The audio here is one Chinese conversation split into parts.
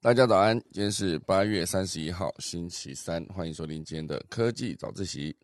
大家早安，今天是八月三十一号，星期三，欢迎收听今天的科技早自习。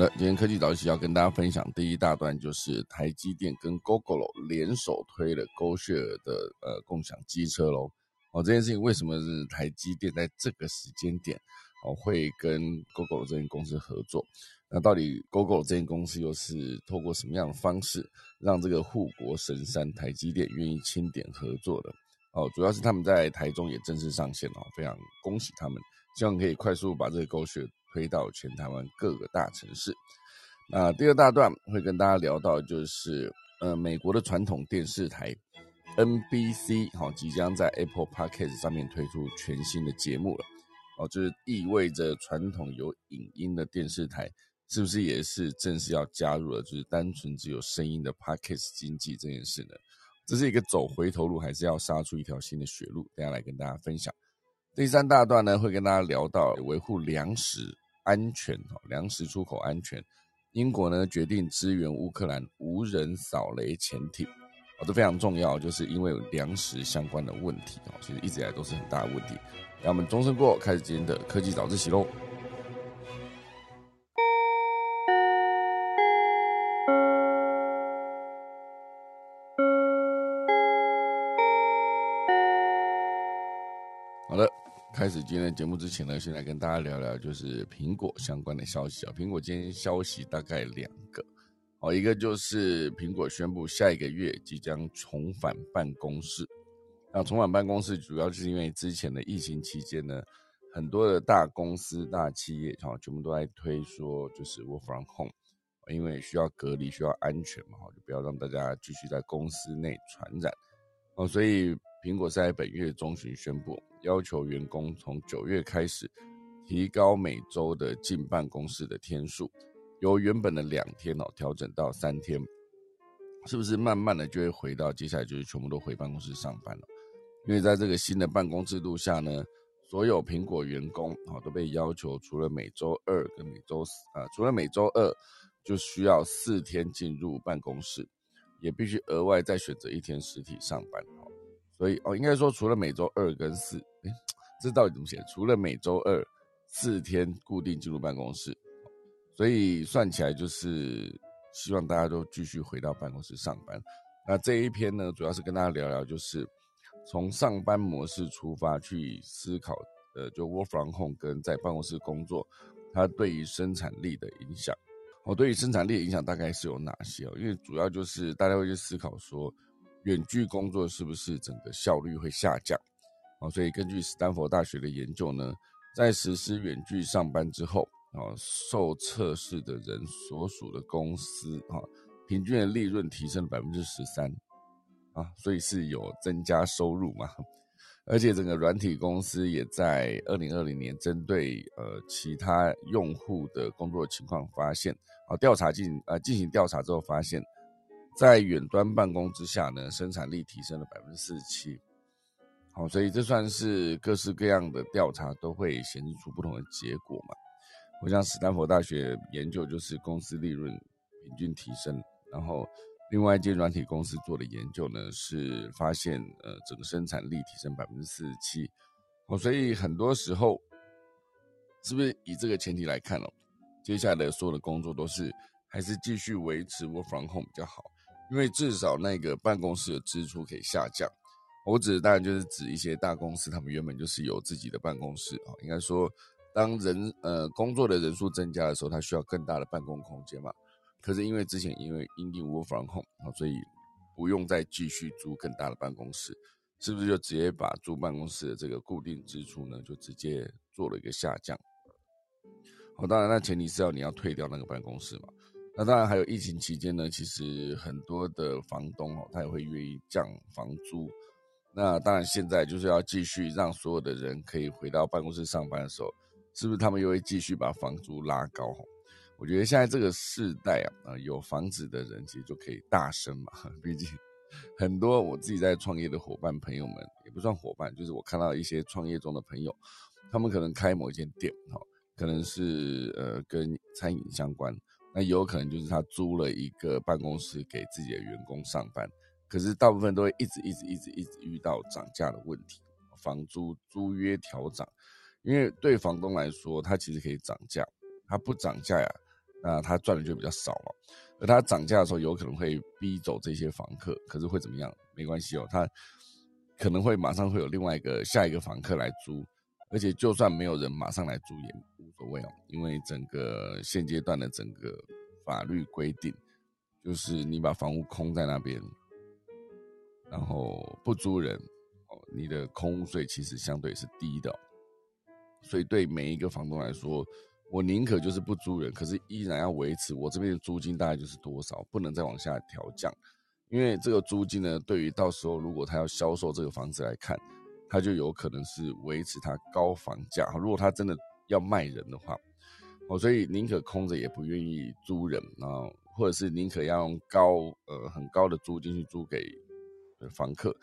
的，今天科技早起要跟大家分享第一大段，就是台积电跟 Google 联手推了 GoShare 的呃共享机车喽。哦，这件事情为什么是台积电在这个时间点哦会跟 Google 这间公司合作？那到底 Google 这间公司又是透过什么样的方式让这个护国神山台积电愿意清点合作的？哦，主要是他们在台中也正式上线了，非常恭喜他们，希望可以快速把这个 GoShare。推到全台湾各个大城市。那第二大段会跟大家聊到，就是呃，美国的传统电视台 NBC 好，即将在 Apple Podcast 上面推出全新的节目了。哦，就是意味着传统有影音的电视台是不是也是正式要加入了，就是单纯只有声音的 Podcast 经济这件事呢？这是一个走回头路，还是要杀出一条新的血路？等下来跟大家分享。第三大段呢，会跟大家聊到维护粮食。安全哈，粮食出口安全。英国呢决定支援乌克兰无人扫雷潜艇，哦，这非常重要，就是因为有粮食相关的问题哦，其实一直以来都是很大的问题。让我们钟声过，开始今天的科技早自习喽。开始今天的节目之前呢，先来跟大家聊聊就是苹果相关的消息啊。苹果今天消息大概两个，哦，一个就是苹果宣布下一个月即将重返办公室。那重返办公室主要是因为之前的疫情期间呢，很多的大公司、大企业哈，全部都在推说就是 work from home，因为需要隔离、需要安全嘛，就不要让大家继续在公司内传染。哦，所以苹果在本月中旬宣布。要求员工从九月开始提高每周的进办公室的天数，由原本的两天哦调整到三天，是不是慢慢的就会回到接下来就是全部都回办公室上班了？因为在这个新的办公制度下呢，所有苹果员工啊都被要求除了每周二跟每周四啊，除了每周二就需要四天进入办公室，也必须额外再选择一天实体上班哦。所以哦，应该说除了每周二跟四，哎，这到底怎么写？除了每周二四天固定进入办公室，所以算起来就是希望大家都继续回到办公室上班。那这一篇呢，主要是跟大家聊聊，就是从上班模式出发去思考，呃，就 work from home 跟在办公室工作，它对于生产力的影响。哦，对于生产力的影响大概是有哪些哦？因为主要就是大家会去思考说。远距工作是不是整个效率会下降？啊，所以根据斯坦福大学的研究呢，在实施远距上班之后，啊，受测试的人所属的公司，啊，平均的利润提升了百分之十三，啊，所以是有增加收入嘛？而且整个软体公司也在二零二零年针对呃其他用户的工作情况发现，啊，调查进呃进行调查之后发现。在远端办公之下呢，生产力提升了百分之四十七。好，所以这算是各式各样的调查都会显示出不同的结果嘛。我像斯坦福大学研究就是公司利润平均提升，然后另外一间软体公司做的研究呢是发现呃整个生产力提升百分之四十七。哦，所以很多时候是不是以这个前提来看哦，接下来的所有的工作都是还是继续维持 work from home 比较好。因为至少那个办公室的支出可以下降，我指的当然就是指一些大公司，他们原本就是有自己的办公室啊。应该说，当人呃工作的人数增加的时候，他需要更大的办公空间嘛。可是因为之前因为因应 work from home 啊，所以不用再继续租更大的办公室，是不是就直接把租办公室的这个固定支出呢，就直接做了一个下降？好，当然那前提是要你要退掉那个办公室嘛。那当然还有疫情期间呢，其实很多的房东哦，他也会愿意降房租。那当然现在就是要继续让所有的人可以回到办公室上班的时候，是不是他们又会继续把房租拉高？我觉得现在这个世代啊，呃，有房子的人其实就可以大声嘛，毕竟很多我自己在创业的伙伴朋友们，也不算伙伴，就是我看到一些创业中的朋友，他们可能开某一间店，哈，可能是呃跟餐饮相关，那有可能就是他租了一个办公室给自己的员工上班，可是大部分都会一直一直一直一直遇到涨价的问题，房租租约调涨，因为对房东来说，他其实可以涨价，他不涨价呀。那他赚的就比较少了，而他涨价的时候有可能会逼走这些房客，可是会怎么样？没关系哦，他可能会马上会有另外一个下一个房客来租，而且就算没有人马上来租也无所谓哦，因为整个现阶段的整个法律规定，就是你把房屋空在那边，然后不租人哦，你的空屋税其实相对是低的，所以对每一个房东来说。我宁可就是不租人，可是依然要维持我这边的租金大概就是多少，不能再往下调降，因为这个租金呢，对于到时候如果他要销售这个房子来看，他就有可能是维持他高房价。如果他真的要卖人的话，哦，所以宁可空着也不愿意租人啊，或者是宁可要用高呃很高的租金去租给房客，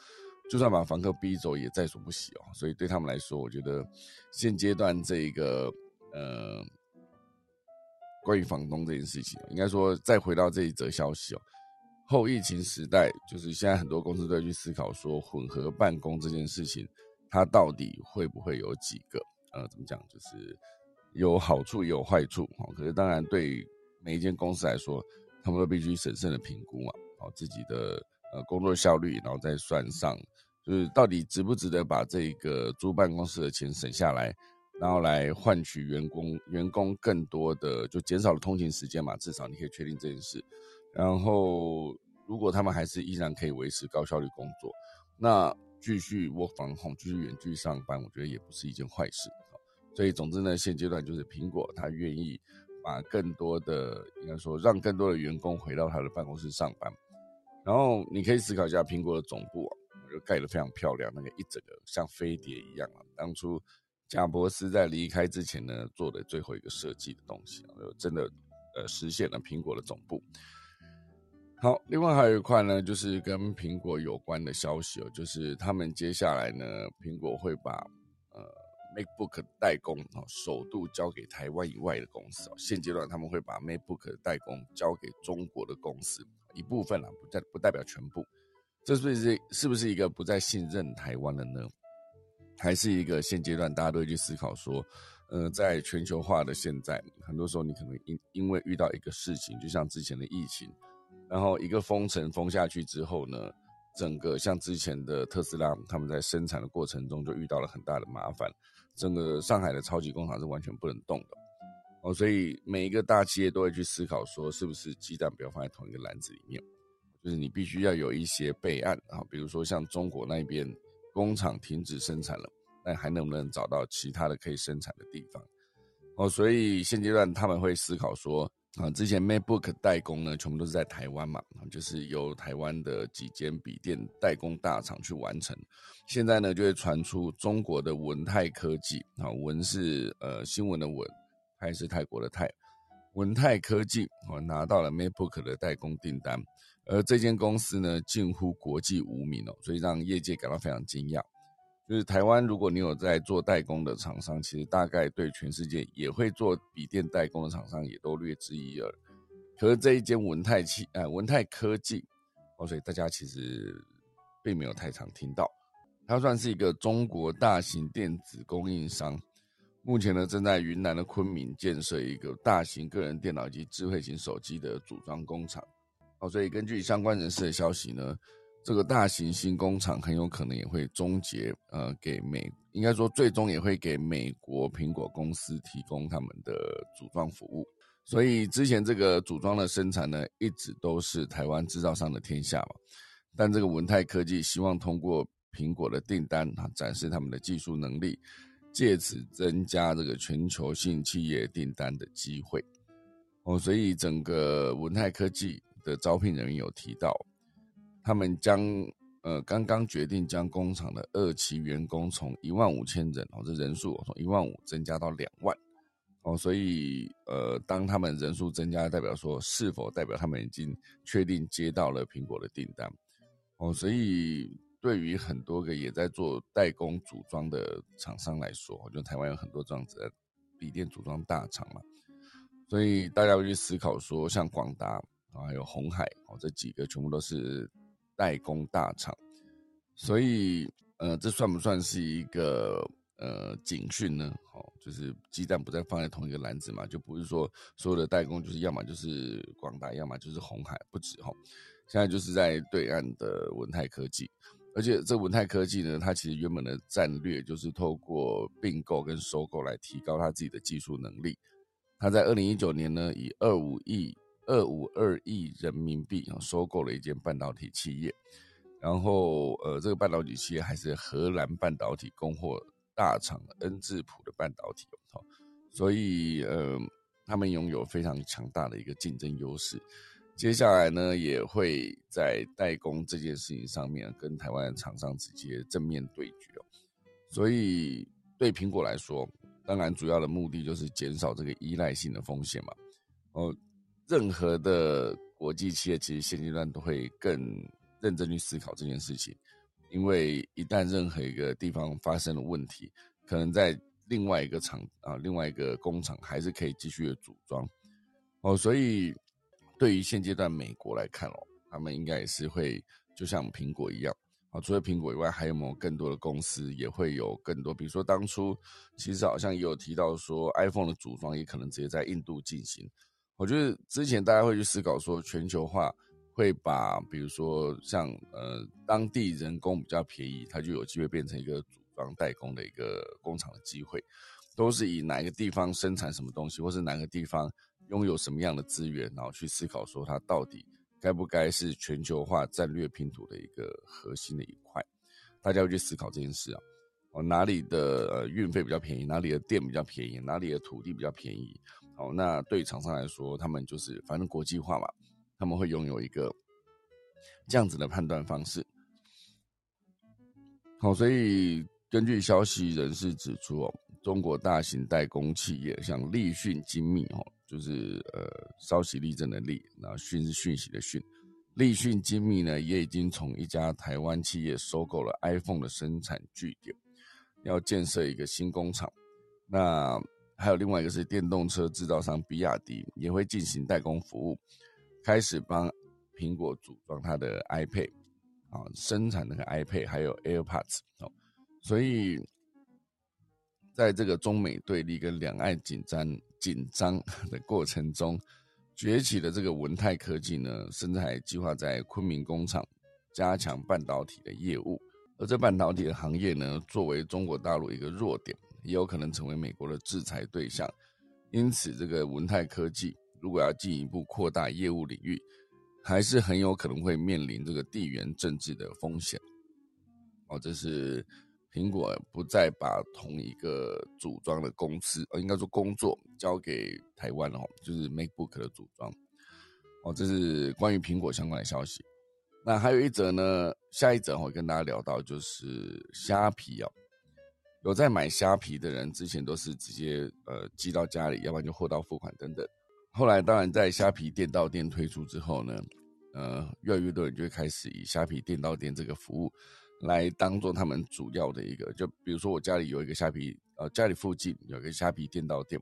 就算把房客逼走也在所不惜哦。所以对他们来说，我觉得现阶段这一个呃。关于房东这件事情，应该说再回到这一则消息哦，后疫情时代，就是现在很多公司都在去思考说混合办公这件事情，它到底会不会有几个？呃，怎么讲？就是有好处也有坏处哦。可是当然对每一间公司来说，他们都必须审慎的评估嘛，哦自己的呃工作效率，然后再算上，就是到底值不值得把这个租办公室的钱省下来。然后来换取员工员工更多的就减少了通勤时间嘛，至少你可以确定这件事。然后如果他们还是依然可以维持高效率工作，那继续 work from home 继续远距上班，我觉得也不是一件坏事。所以总之呢，现阶段就是苹果它愿意把更多的应该说让更多的员工回到他的办公室上班。然后你可以思考一下苹果的总部，啊，就盖得非常漂亮，那个一整个像飞碟一样啊，当初。贾博士在离开之前呢，做的最后一个设计的东西啊，就真的呃实现了苹果的总部。好，另外还有一块呢，就是跟苹果有关的消息哦，就是他们接下来呢，苹果会把呃 MacBook 代工哦，首度交给台湾以外的公司哦。现阶段他们会把 MacBook 代工交给中国的公司一部分啊，不代不代表全部。这是不是是不是一个不再信任台湾了呢？还是一个现阶段，大家都会去思考说，呃，在全球化的现在，很多时候你可能因因为遇到一个事情，就像之前的疫情，然后一个封城封下去之后呢，整个像之前的特斯拉，他们在生产的过程中就遇到了很大的麻烦，整个上海的超级工厂是完全不能动的，哦，所以每一个大企业都会去思考说，是不是鸡蛋不要放在同一个篮子里面，就是你必须要有一些备案啊，比如说像中国那边。工厂停止生产了，那还能不能找到其他的可以生产的地方？哦，所以现阶段他们会思考说，啊，之前 MacBook 代工呢，全部都是在台湾嘛，就是由台湾的几间笔电代工大厂去完成。现在呢，就会传出中国的文泰科技，啊，文是呃新闻的文，泰是泰国的泰，文泰科技哦拿到了 MacBook 的代工订单。而这间公司呢，近乎国际无名哦，所以让业界感到非常惊讶。就是台湾，如果你有在做代工的厂商，其实大概对全世界也会做笔电代工的厂商也都略知一二。可是这一间文泰器，呃，文泰科技哦，所以大家其实并没有太常听到。它算是一个中国大型电子供应商，目前呢正在云南的昆明建设一个大型个人电脑及智慧型手机的组装工厂。哦，所以根据相关人士的消息呢，这个大型新工厂很有可能也会终结，呃，给美，应该说最终也会给美国苹果公司提供他们的组装服务。所以之前这个组装的生产呢，一直都是台湾制造商的天下嘛。但这个文泰科技希望通过苹果的订单啊，展示他们的技术能力，借此增加这个全球性企业订单的机会。哦，所以整个文泰科技。的招聘人员有提到，他们将呃刚刚决定将工厂的二期员工从一万五千人哦，这人数从一万五增加到两万哦，所以呃，当他们人数增加，代表说是否代表他们已经确定接到了苹果的订单？哦，所以对于很多个也在做代工组装的厂商来说，就台湾有很多这样子的笔电组装大厂嘛，所以大家会去思考说，像广达啊，还有红海哦，这几个全部都是代工大厂，所以呃，这算不算是一个？呃，警讯呢？哦，就是鸡蛋不再放在同一个篮子嘛，就不是说所有的代工就是要么就是广达，要么就是红海，不止哈。现在就是在对岸的文泰科技，而且这文泰科技呢，它其实原本的战略就是透过并购跟收购来提高它自己的技术能力。它在二零一九年呢，以二五亿二五二亿人民币啊收购了一间半导体企业，然后呃，这个半导体企业还是荷兰半导体供货。大厂恩智浦的半导体，好，所以呃，他们拥有非常强大的一个竞争优势。接下来呢，也会在代工这件事情上面跟台湾厂商直接正面对决哦。所以对苹果来说，当然主要的目的就是减少这个依赖性的风险嘛。哦，任何的国际企业其实现阶段都会更认真去思考这件事情。因为一旦任何一个地方发生了问题，可能在另外一个厂啊，另外一个工厂还是可以继续的组装哦。所以对于现阶段美国来看哦，他们应该也是会就像苹果一样啊。除了苹果以外，还有没有更多的公司也会有更多？比如说当初其实好像也有提到说，iPhone 的组装也可能直接在印度进行。我觉得之前大家会去思考说全球化。会把比如说像呃当地人工比较便宜，它就有机会变成一个组装代工的一个工厂的机会，都是以哪个地方生产什么东西，或是哪个地方拥有什么样的资源，然后去思考说它到底该不该是全球化战略拼图的一个核心的一块，大家会去思考这件事啊，哦哪里的呃运费比较便宜，哪里的电比较便宜，哪里的土地比较便宜，好，那对厂商来说，他们就是反正国际化嘛。他们会拥有一个这样子的判断方式。好，所以根据消息人士指出，哦，中国大型代工企业像立讯精密，哦，就是呃稍息立正的立，那讯是讯息的讯，立讯精密呢也已经从一家台湾企业收购了 iPhone 的生产据点，要建设一个新工厂。那还有另外一个是电动车制造商比亚迪也会进行代工服务。开始帮苹果组装它的 iPad 啊，生产那个 iPad 还有 AirPods 哦，所以在这个中美对立跟两岸紧张紧张的过程中，崛起的这个文泰科技呢，甚至还计划在昆明工厂加强半导体的业务。而这半导体的行业呢，作为中国大陆一个弱点，也有可能成为美国的制裁对象。因此，这个文泰科技。如果要进一步扩大业务领域，还是很有可能会面临这个地缘政治的风险。哦，这是苹果不再把同一个组装的公司，呃，应该说工作交给台湾了，就是 MacBook 的组装。哦，这是关于苹果相关的消息。那还有一则呢，下一则我会跟大家聊到，就是虾皮哦。有在买虾皮的人，之前都是直接呃寄到家里，要不然就货到付款等等。后来，当然在虾皮店到店推出之后呢，呃，越来越多人就会开始以虾皮店到店这个服务来当做他们主要的一个。就比如说，我家里有一个虾皮，呃，家里附近有一个虾皮店到店，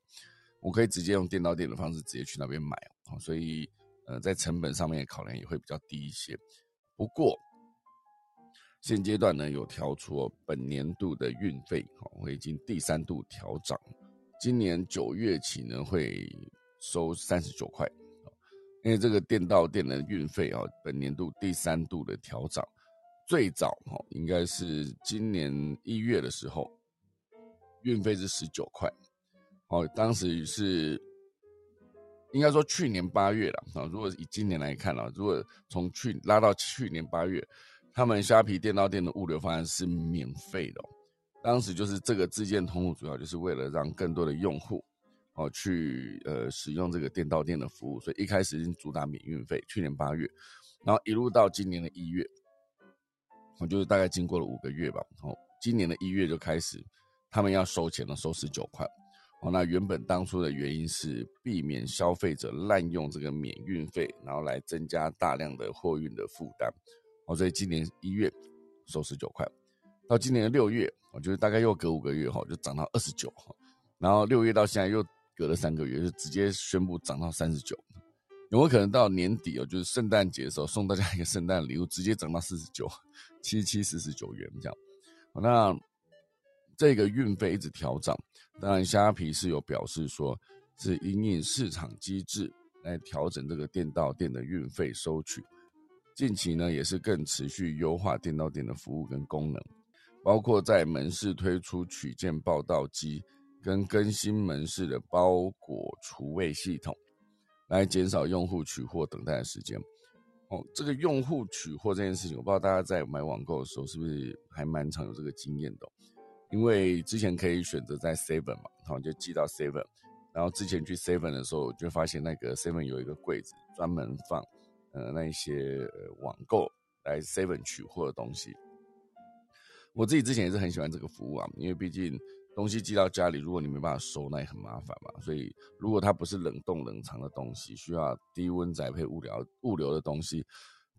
我可以直接用店到店的方式直接去那边买哦。所以，呃，在成本上面考量也会比较低一些。不过，现阶段呢，有调出本年度的运费，哦，我已经第三度调涨，今年九月起呢会。收三十九块，因为这个电到店的运费啊，本年度第三度的调涨，最早哈应该是今年一月的时候，运费是十九块，哦，当时是应该说去年八月了啊。如果以今年来看啊，如果从去拉到去年八月，他们虾皮电到店的物流方案是免费的，当时就是这个自建通路，主要就是为了让更多的用户。哦，去呃使用这个电到店的服务，所以一开始已经主打免运费。去年八月，然后一路到今年的一月，我就是大概经过了五个月吧。哦，今年的一月就开始，他们要收钱了，收十九块。哦，那原本当初的原因是避免消费者滥用这个免运费，然后来增加大量的货运的负担。哦，所以今年一月收十九块，到今年的六月，我觉得大概又隔五个月哈，就涨到二十九哈。然后六月到现在又隔了三个月，就直接宣布涨到三十九。有没有可能到年底哦，就是圣诞节的时候送大家一个圣诞礼物，直接涨到四十九，七七四十九元这样？那这个运费一直调涨，当然虾皮是有表示说，是因应市场机制来调整这个店到店的运费收取。近期呢，也是更持续优化店到店的服务跟功能，包括在门市推出取件报到机，跟更新门市的包裹厨卫系统，来减少用户取货等待的时间。哦，这个用户取货这件事情，我不知道大家在买网购的时候是不是还蛮常有这个经验的。因为之前可以选择在 Seven 嘛，然后就寄到 Seven，然后之前去 Seven 的时候，就发现那个 Seven 有一个柜子专门放。呃，那一些网购来 Seven 取货的东西，我自己之前也是很喜欢这个服务啊，因为毕竟东西寄到家里，如果你没办法收，那也很麻烦嘛。所以如果它不是冷冻冷藏的东西，需要低温宅配物流物流的东西，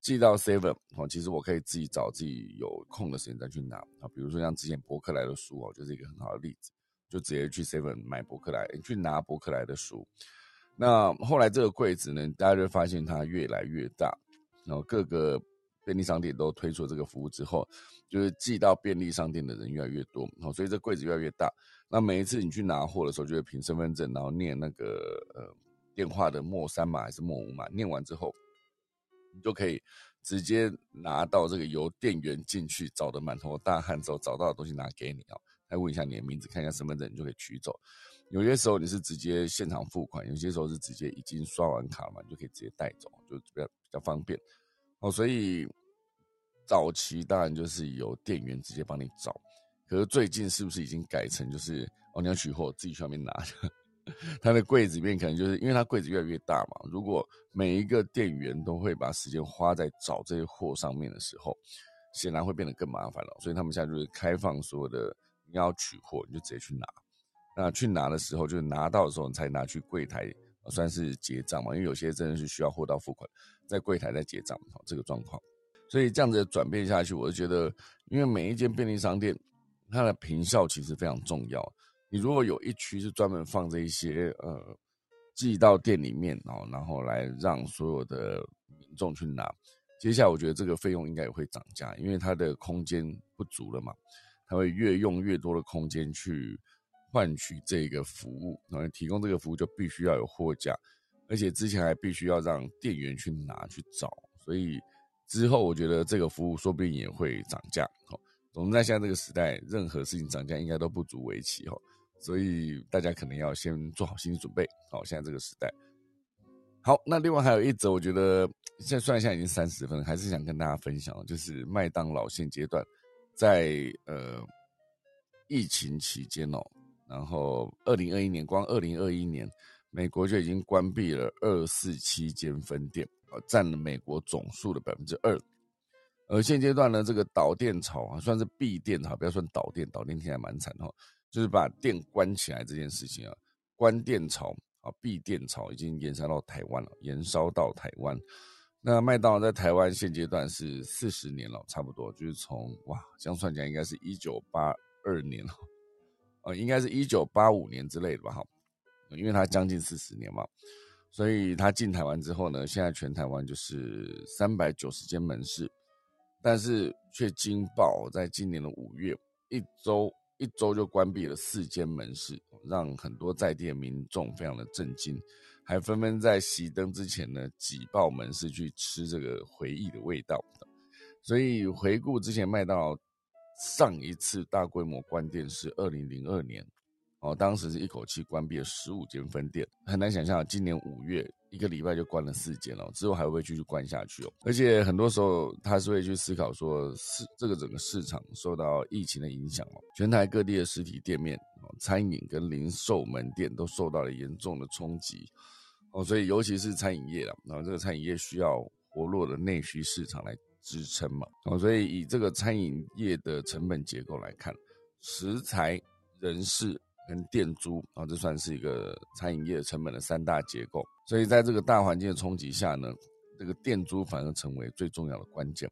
寄到 Seven 哦，其实我可以自己找自己有空的时间再去拿啊。比如说像之前博客来的书哦，就是一个很好的例子，就直接去 Seven 买博客来，去拿博客来的书。那后来这个柜子呢，大家就发现它越来越大，然后各个便利商店都推出这个服务之后，就是寄到便利商店的人越来越多，然后所以这柜子越来越大。那每一次你去拿货的时候，就会凭身份证，然后念那个呃电话的末三码还是末五码，念完之后，你就可以直接拿到这个由店员进去找的满头大汗之后找到的东西拿给你啊，来问一下你的名字，看一下身份证，你就可以取走。有些时候你是直接现场付款，有些时候是直接已经刷完卡嘛，你就可以直接带走，就比较比较方便。哦，所以早期当然就是由店员直接帮你找，可是最近是不是已经改成就是哦你要取货自己去外面拿？他的柜子里面可能就是因为他柜子越来越大嘛，如果每一个店员都会把时间花在找这些货上面的时候，显然会变得更麻烦了。所以他们现在就是开放所有的你要取货你就直接去拿。那去拿的时候，就是拿到的时候，你才拿去柜台，算是结账嘛。因为有些真的是需要货到付款，在柜台在结账，这个状况。所以这样子转变下去，我就觉得，因为每一间便利商店，它的坪效其实非常重要。如果有一区是专门放这一些，呃，寄到店里面哦，然后来让所有的民众去拿，接下来我觉得这个费用应该也会涨价，因为它的空间不足了嘛，它会越用越多的空间去。换取这个服务，然后提供这个服务就必须要有货架，而且之前还必须要让店员去拿去找，所以之后我觉得这个服务说不定也会涨价。好，总之在现在这个时代，任何事情涨价应该都不足为奇哈，所以大家可能要先做好心理准备。好，现在这个时代，好，那另外还有一则，我觉得现在虽然现在已经三十分，还是想跟大家分享，就是麦当劳现阶段在呃疫情期间哦。然后，二零二一年光二零二一年，美国就已经关闭了二四七间分店，呃，占了美国总数的百分之二。而现阶段呢，这个导电潮啊，算是闭店潮，不要算导电，导电听起来蛮惨哈，就是把店关起来这件事情啊，关店潮啊，闭店潮已经延烧到台湾了，延烧到台湾。那麦当劳在台湾现阶段是四十年了，差不多就是从哇，这样算起来应该是一九八二年了。呃，应该是一九八五年之类的吧，哈，因为它将近四十年嘛，所以它进台湾之后呢，现在全台湾就是三百九十间门市，但是却惊爆，在今年的五月，一周一周就关闭了四间门市，让很多在店民众非常的震惊，还纷纷在熄灯之前呢，挤爆门市去吃这个回忆的味道，所以回顾之前麦当劳。上一次大规模关店是二零零二年，哦，当时是一口气关闭了十五间分店，很难想象今年五月一个礼拜就关了四间了，之后还会继续关下去哦。而且很多时候他是会去思考说，市这个整个市场受到疫情的影响哦，全台各地的实体店面哦、餐饮跟零售门店都受到了严重的冲击哦，所以尤其是餐饮业了，然后这个餐饮业需要活络的内需市场来。支撑嘛，哦，所以以这个餐饮业的成本结构来看，食材、人事跟店租啊，这算是一个餐饮业成本的三大结构。所以在这个大环境的冲击下呢，这个店租反而成为最重要的关键。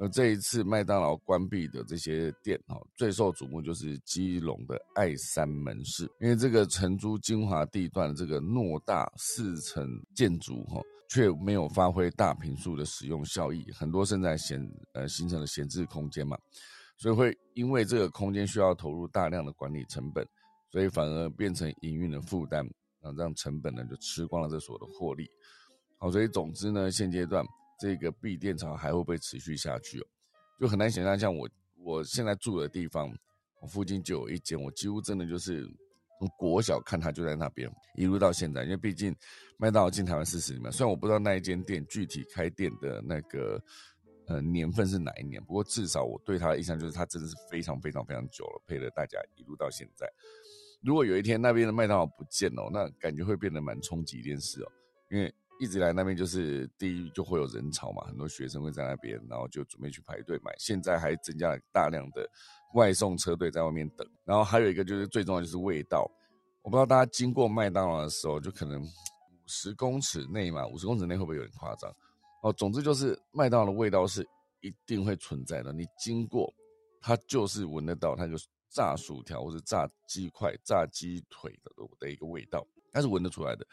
而这一次麦当劳关闭的这些店哈，最受瞩目就是基隆的爱山门市，因为这个承租精华地段这个偌大四层建筑哈，却没有发挥大平数的使用效益，很多正在闲呃形成了闲置空间嘛，所以会因为这个空间需要投入大量的管理成本。所以反而变成营运的负担，啊，这样成本呢就吃光了这所有的获利。好，所以总之呢，现阶段这个闭店潮还会不会持续下去？就很难想象，像我我现在住的地方，我附近就有一间，我几乎真的就是从国小看它就在那边，一路到现在。因为毕竟麦当劳进台湾四十年，虽然我不知道那一间店具体开店的那个呃年份是哪一年，不过至少我对它的印象就是它真的是非常非常非常久了，陪了大家一路到现在。如果有一天那边的麦当劳不见了，那感觉会变得蛮冲击一件事哦。因为一直来那边就是第一就会有人潮嘛，很多学生会在那边，然后就准备去排队买。现在还增加了大量的外送车队在外面等。然后还有一个就是最重要就是味道，我不知道大家经过麦当劳的时候，就可能五十公尺内嘛，五十公尺内会不会有点夸张？哦，总之就是麦当劳的味道是一定会存在的，你经过它就是闻得到，它就。炸薯条或者炸鸡块、炸鸡腿的的一个味道，它是闻得出来的。